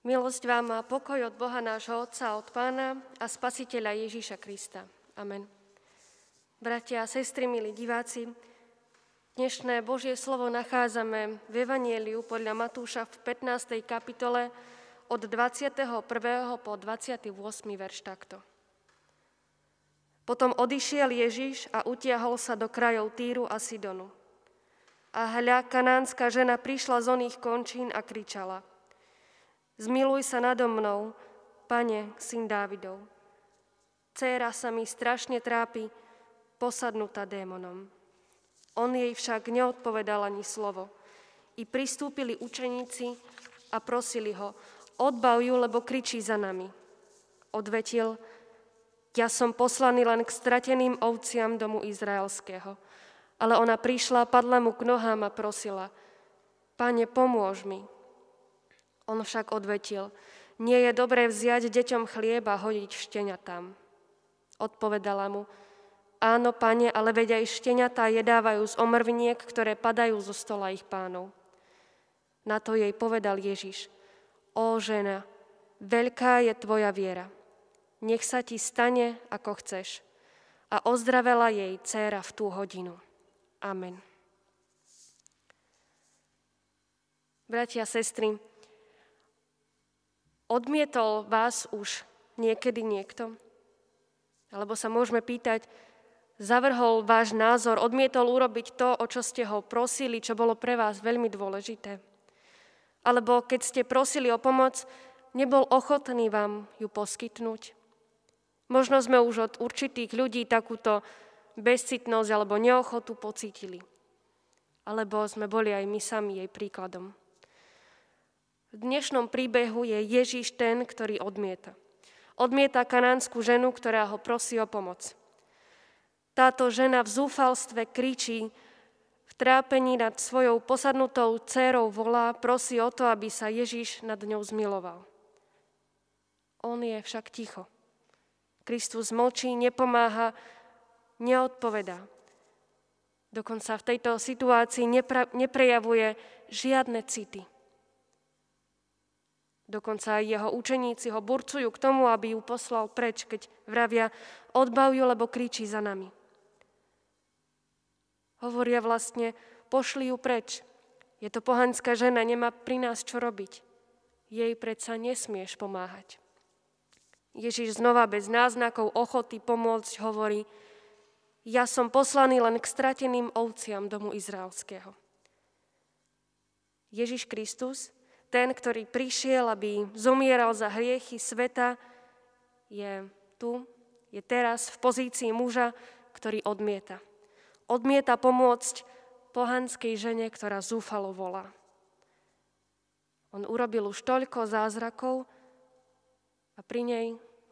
Milosť vám a pokoj od Boha nášho Otca, od Pána a Spasiteľa Ježíša Krista. Amen. Bratia a sestry, milí diváci, dnešné Božie slovo nachádzame v Evanieliu podľa Matúša v 15. kapitole od 21. po 28. verš takto. Potom odišiel Ježiš a utiahol sa do krajov Týru a Sidonu. A hľa, kanánska žena prišla z oných končín a kričala – Zmiluj sa nado mnou, pane, syn Dávidov. Céra sa mi strašne trápi, posadnutá démonom. On jej však neodpovedal ani slovo. I pristúpili učeníci a prosili ho, odbav ju, lebo kričí za nami. Odvetil, ja som poslaný len k strateným ovciam domu izraelského. Ale ona prišla, padla mu k nohám a prosila, Pane, pomôž mi. On však odvetil, nie je dobré vziať deťom chlieb a hodiť štenia tam. Odpovedala mu, áno, pane, ale veď aj šteniatá jedávajú z omrviniek, ktoré padajú zo stola ich pánov. Na to jej povedal Ježiš, ó žena, veľká je tvoja viera. Nech sa ti stane, ako chceš. A ozdravela jej dcéra v tú hodinu. Amen. Bratia a sestry, Odmietol vás už niekedy niekto? Alebo sa môžeme pýtať, zavrhol váš názor, odmietol urobiť to, o čo ste ho prosili, čo bolo pre vás veľmi dôležité? Alebo keď ste prosili o pomoc, nebol ochotný vám ju poskytnúť? Možno sme už od určitých ľudí takúto bezcitnosť alebo neochotu pocítili. Alebo sme boli aj my sami jej príkladom. V dnešnom príbehu je Ježíš ten, ktorý odmieta. Odmieta kanánsku ženu, ktorá ho prosí o pomoc. Táto žena v zúfalstve kričí, v trápení nad svojou posadnutou dcérou volá, prosí o to, aby sa Ježíš nad ňou zmiloval. On je však ticho. Kristus mlčí, nepomáha, neodpovedá. Dokonca v tejto situácii neprejavuje žiadne city. Dokonca aj jeho učeníci ho burcujú k tomu, aby ju poslal preč, keď vravia, odbav ju, lebo kričí za nami. Hovoria vlastne, pošli ju preč. Je to pohanská žena, nemá pri nás čo robiť. Jej predsa nesmieš pomáhať. Ježiš znova bez náznakov ochoty pomôcť hovorí, ja som poslaný len k strateným ovciam domu izraelského. Ježiš Kristus ten, ktorý prišiel, aby zomieral za hriechy sveta, je tu, je teraz v pozícii muža, ktorý odmieta. Odmieta pomôcť pohanskej žene, ktorá zúfalo volá. On urobil už toľko zázrakov a pri nej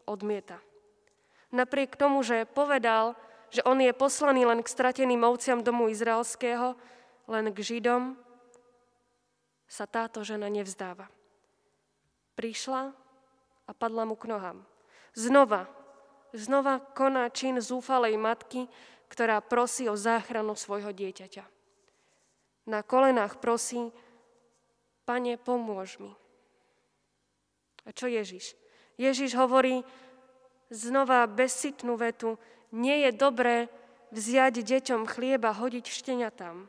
odmieta. Napriek tomu, že povedal, že on je poslaný len k strateným ovciam domu izraelského, len k Židom, sa táto žena nevzdáva. Prišla a padla mu k nohám. Znova, znova koná čin zúfalej matky, ktorá prosí o záchranu svojho dieťaťa. Na kolenách prosí, Pane, pomôž mi. A čo Ježiš? Ježiš hovorí znova bezcitnú vetu, nie je dobré vziať deťom chlieba, hodiť štenia tam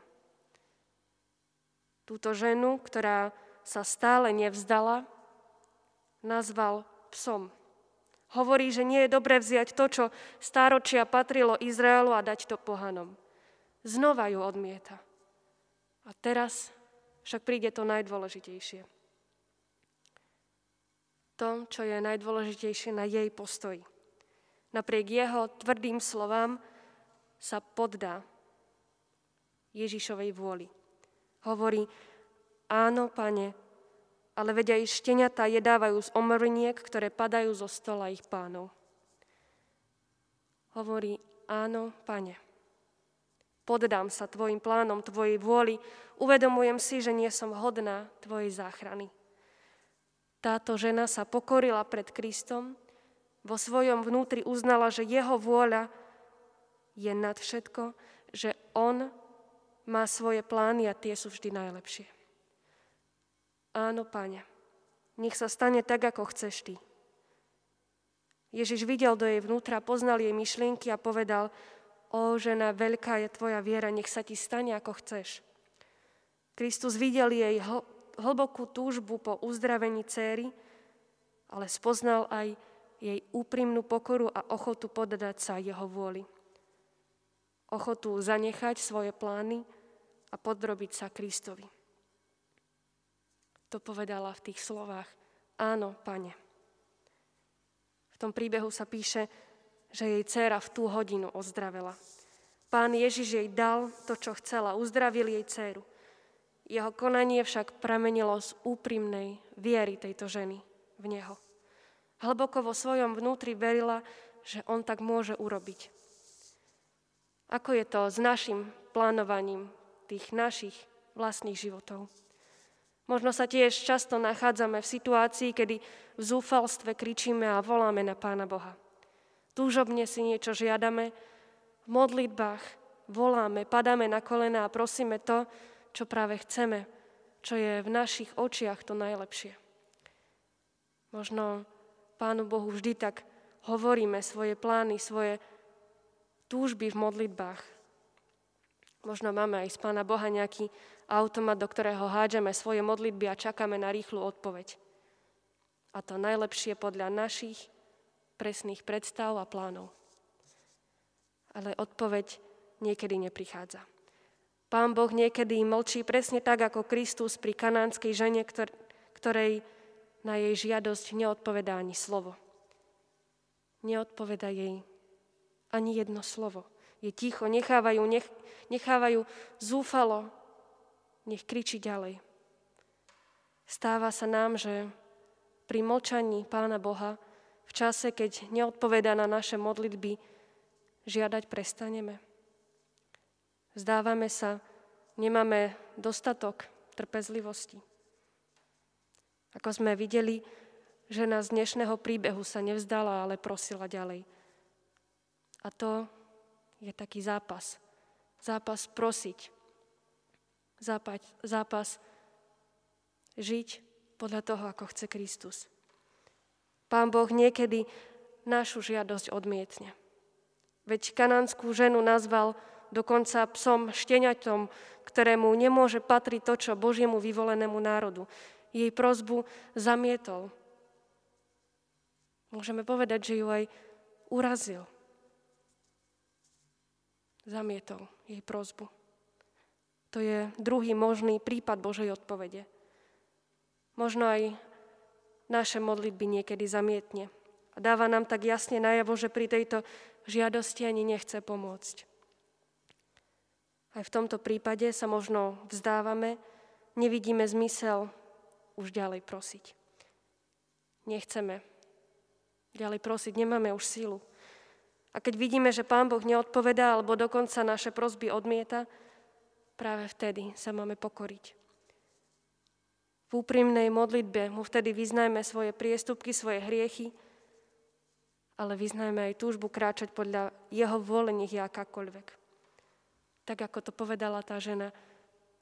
túto ženu, ktorá sa stále nevzdala, nazval psom. Hovorí, že nie je dobré vziať to, čo stáročia patrilo Izraelu a dať to pohanom. Znova ju odmieta. A teraz však príde to najdôležitejšie. To, čo je najdôležitejšie na jej postoji. Napriek jeho tvrdým slovám sa poddá Ježišovej vôli. Hovorí, áno, pane, ale veď aj šteniatá jedávajú z omrviniek, ktoré padajú zo stola ich pánov. Hovorí, áno, pane. Poddám sa tvojim plánom, tvojej vôli, uvedomujem si, že nie som hodná tvojej záchrany. Táto žena sa pokorila pred Kristom, vo svojom vnútri uznala, že jeho vôľa je nad všetko, že on má svoje plány a tie sú vždy najlepšie. Áno, Pane, Nech sa stane tak, ako chceš ty. Ježiš videl do jej vnútra, poznal jej myšlienky a povedal, o žena, veľká je tvoja viera, nech sa ti stane, ako chceš. Kristus videl jej hlbokú túžbu po uzdravení céry, ale spoznal aj jej úprimnú pokoru a ochotu podať sa jeho vôli. Ochotu zanechať svoje plány a podrobiť sa Kristovi. To povedala v tých slovách. Áno, pane tom príbehu sa píše, že jej dcéra v tú hodinu ozdravela. Pán Ježiš jej dal to, čo chcela, uzdravil jej dceru. Jeho konanie však pramenilo z úprimnej viery tejto ženy v Neho. Hlboko vo svojom vnútri verila, že On tak môže urobiť. Ako je to s našim plánovaním tých našich vlastných životov? Možno sa tiež často nachádzame v situácii, kedy v zúfalstve kričíme a voláme na Pána Boha. Túžobne si niečo žiadame, v modlitbách voláme, padáme na kolena a prosíme to, čo práve chceme, čo je v našich očiach to najlepšie. Možno Pánu Bohu vždy tak hovoríme svoje plány, svoje túžby v modlitbách. Možno máme aj z Pána Boha nejaký automat, do ktorého hádžeme svoje modlitby a čakáme na rýchlu odpoveď. A to najlepšie podľa našich presných predstav a plánov. Ale odpoveď niekedy neprichádza. Pán Boh niekedy mlčí presne tak, ako Kristus pri kanánskej žene, ktorej na jej žiadosť neodpovedá ani slovo. Neodpoveda jej ani jedno slovo. Je ticho, nechávajú, nech, nechávajú zúfalo nech kričí ďalej. Stáva sa nám, že pri mlčaní Pána Boha v čase, keď neodpoveda na naše modlitby, žiadať prestaneme. Zdávame sa, nemáme dostatok trpezlivosti. Ako sme videli, žena z dnešného príbehu sa nevzdala, ale prosila ďalej. A to je taký zápas. Zápas prosiť, zápas, zápas žiť podľa toho, ako chce Kristus. Pán Boh niekedy našu žiadosť odmietne. Veď kanánskú ženu nazval dokonca psom šteňaťom, ktorému nemôže patriť to, čo Božiemu vyvolenému národu. Jej prozbu zamietol. Môžeme povedať, že ju aj urazil. Zamietol jej prozbu. To je druhý možný prípad Božej odpovede. Možno aj naše modlitby niekedy zamietne. A dáva nám tak jasne najavo, že pri tejto žiadosti ani nechce pomôcť. Aj v tomto prípade sa možno vzdávame, nevidíme zmysel už ďalej prosiť. Nechceme ďalej prosiť, nemáme už sílu. A keď vidíme, že Pán Boh neodpovedá alebo dokonca naše prosby odmieta, práve vtedy sa máme pokoriť. V úprimnej modlitbe mu vtedy vyznajme svoje priestupky, svoje hriechy, ale vyznajme aj túžbu kráčať podľa jeho vôle, nech je akákoľvek. Tak ako to povedala tá žena,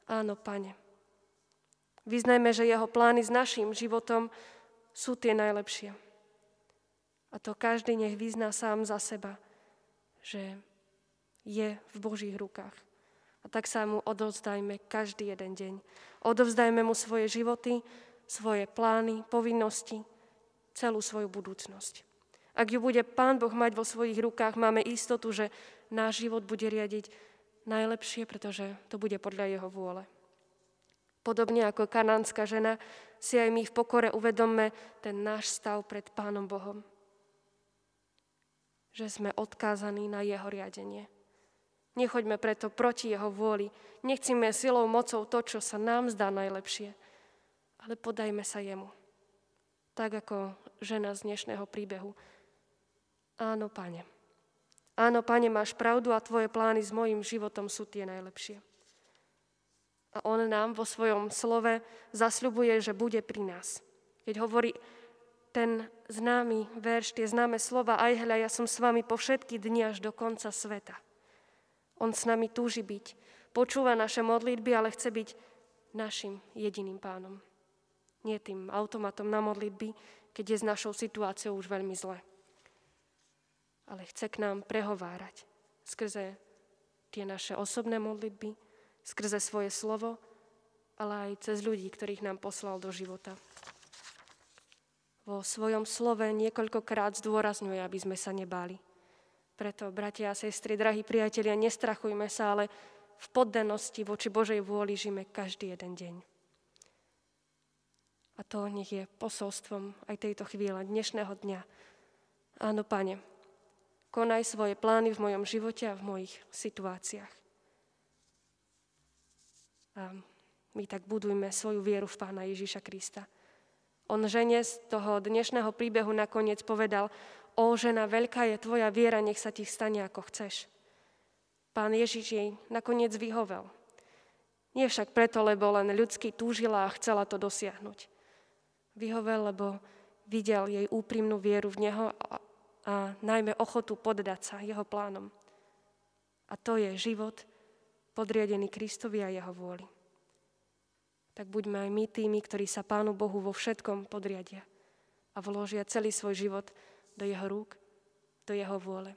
áno, pane. Vyznajme, že jeho plány s našim životom sú tie najlepšie. A to každý nech vyzná sám za seba, že je v Božích rukách. A tak sa mu odovzdajme každý jeden deň. Odovzdajme mu svoje životy, svoje plány, povinnosti, celú svoju budúcnosť. Ak ju bude Pán Boh mať vo svojich rukách, máme istotu, že náš život bude riadiť najlepšie, pretože to bude podľa jeho vôle. Podobne ako kanánska žena, si aj my v pokore uvedomme ten náš stav pred Pánom Bohom. Že sme odkázaní na jeho riadenie. Nechoďme preto proti jeho vôli. Nechcíme silou, mocou to, čo sa nám zdá najlepšie, ale podajme sa jemu. Tak ako žena z dnešného príbehu. Áno, pane. Áno, pane, máš pravdu a tvoje plány s mojim životom sú tie najlepšie. A on nám vo svojom slove zasľubuje, že bude pri nás. Keď hovorí ten známy verš, tie známe slova, aj hľa, ja som s vami po všetky dni až do konca sveta. On s nami túži byť. Počúva naše modlitby, ale chce byť našim jediným pánom. Nie tým automatom na modlitby, keď je s našou situáciou už veľmi zle. Ale chce k nám prehovárať skrze tie naše osobné modlitby, skrze svoje slovo, ale aj cez ľudí, ktorých nám poslal do života. Vo svojom slove niekoľkokrát zdôrazňuje, aby sme sa nebáli. Preto, bratia a sestry, drahí priatelia, nestrachujme sa, ale v poddanosti voči Božej vôli žijeme každý jeden deň. A to nech je posolstvom aj tejto chvíle, dnešného dňa. Áno, Pane, konaj svoje plány v mojom živote a v mojich situáciách. A my tak budujme svoju vieru v Pána Ježíša Krista. On žene z toho dnešného príbehu nakoniec povedal, o žena, veľká je tvoja viera, nech sa ti stane ako chceš. Pán Ježiš jej nakoniec vyhovel. Nie však preto, lebo len ľudsky túžila a chcela to dosiahnuť. Vyhovel, lebo videl jej úprimnú vieru v Neho a, a najmä ochotu poddať sa Jeho plánom. A to je život podriadený Kristovi a Jeho vôli tak buďme aj my tými, ktorí sa Pánu Bohu vo všetkom podriadia a vložia celý svoj život do Jeho rúk, do Jeho vôle.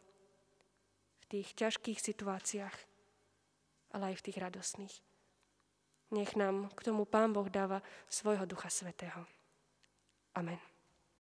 V tých ťažkých situáciách, ale aj v tých radostných. Nech nám k tomu Pán Boh dáva svojho Ducha Svetého. Amen.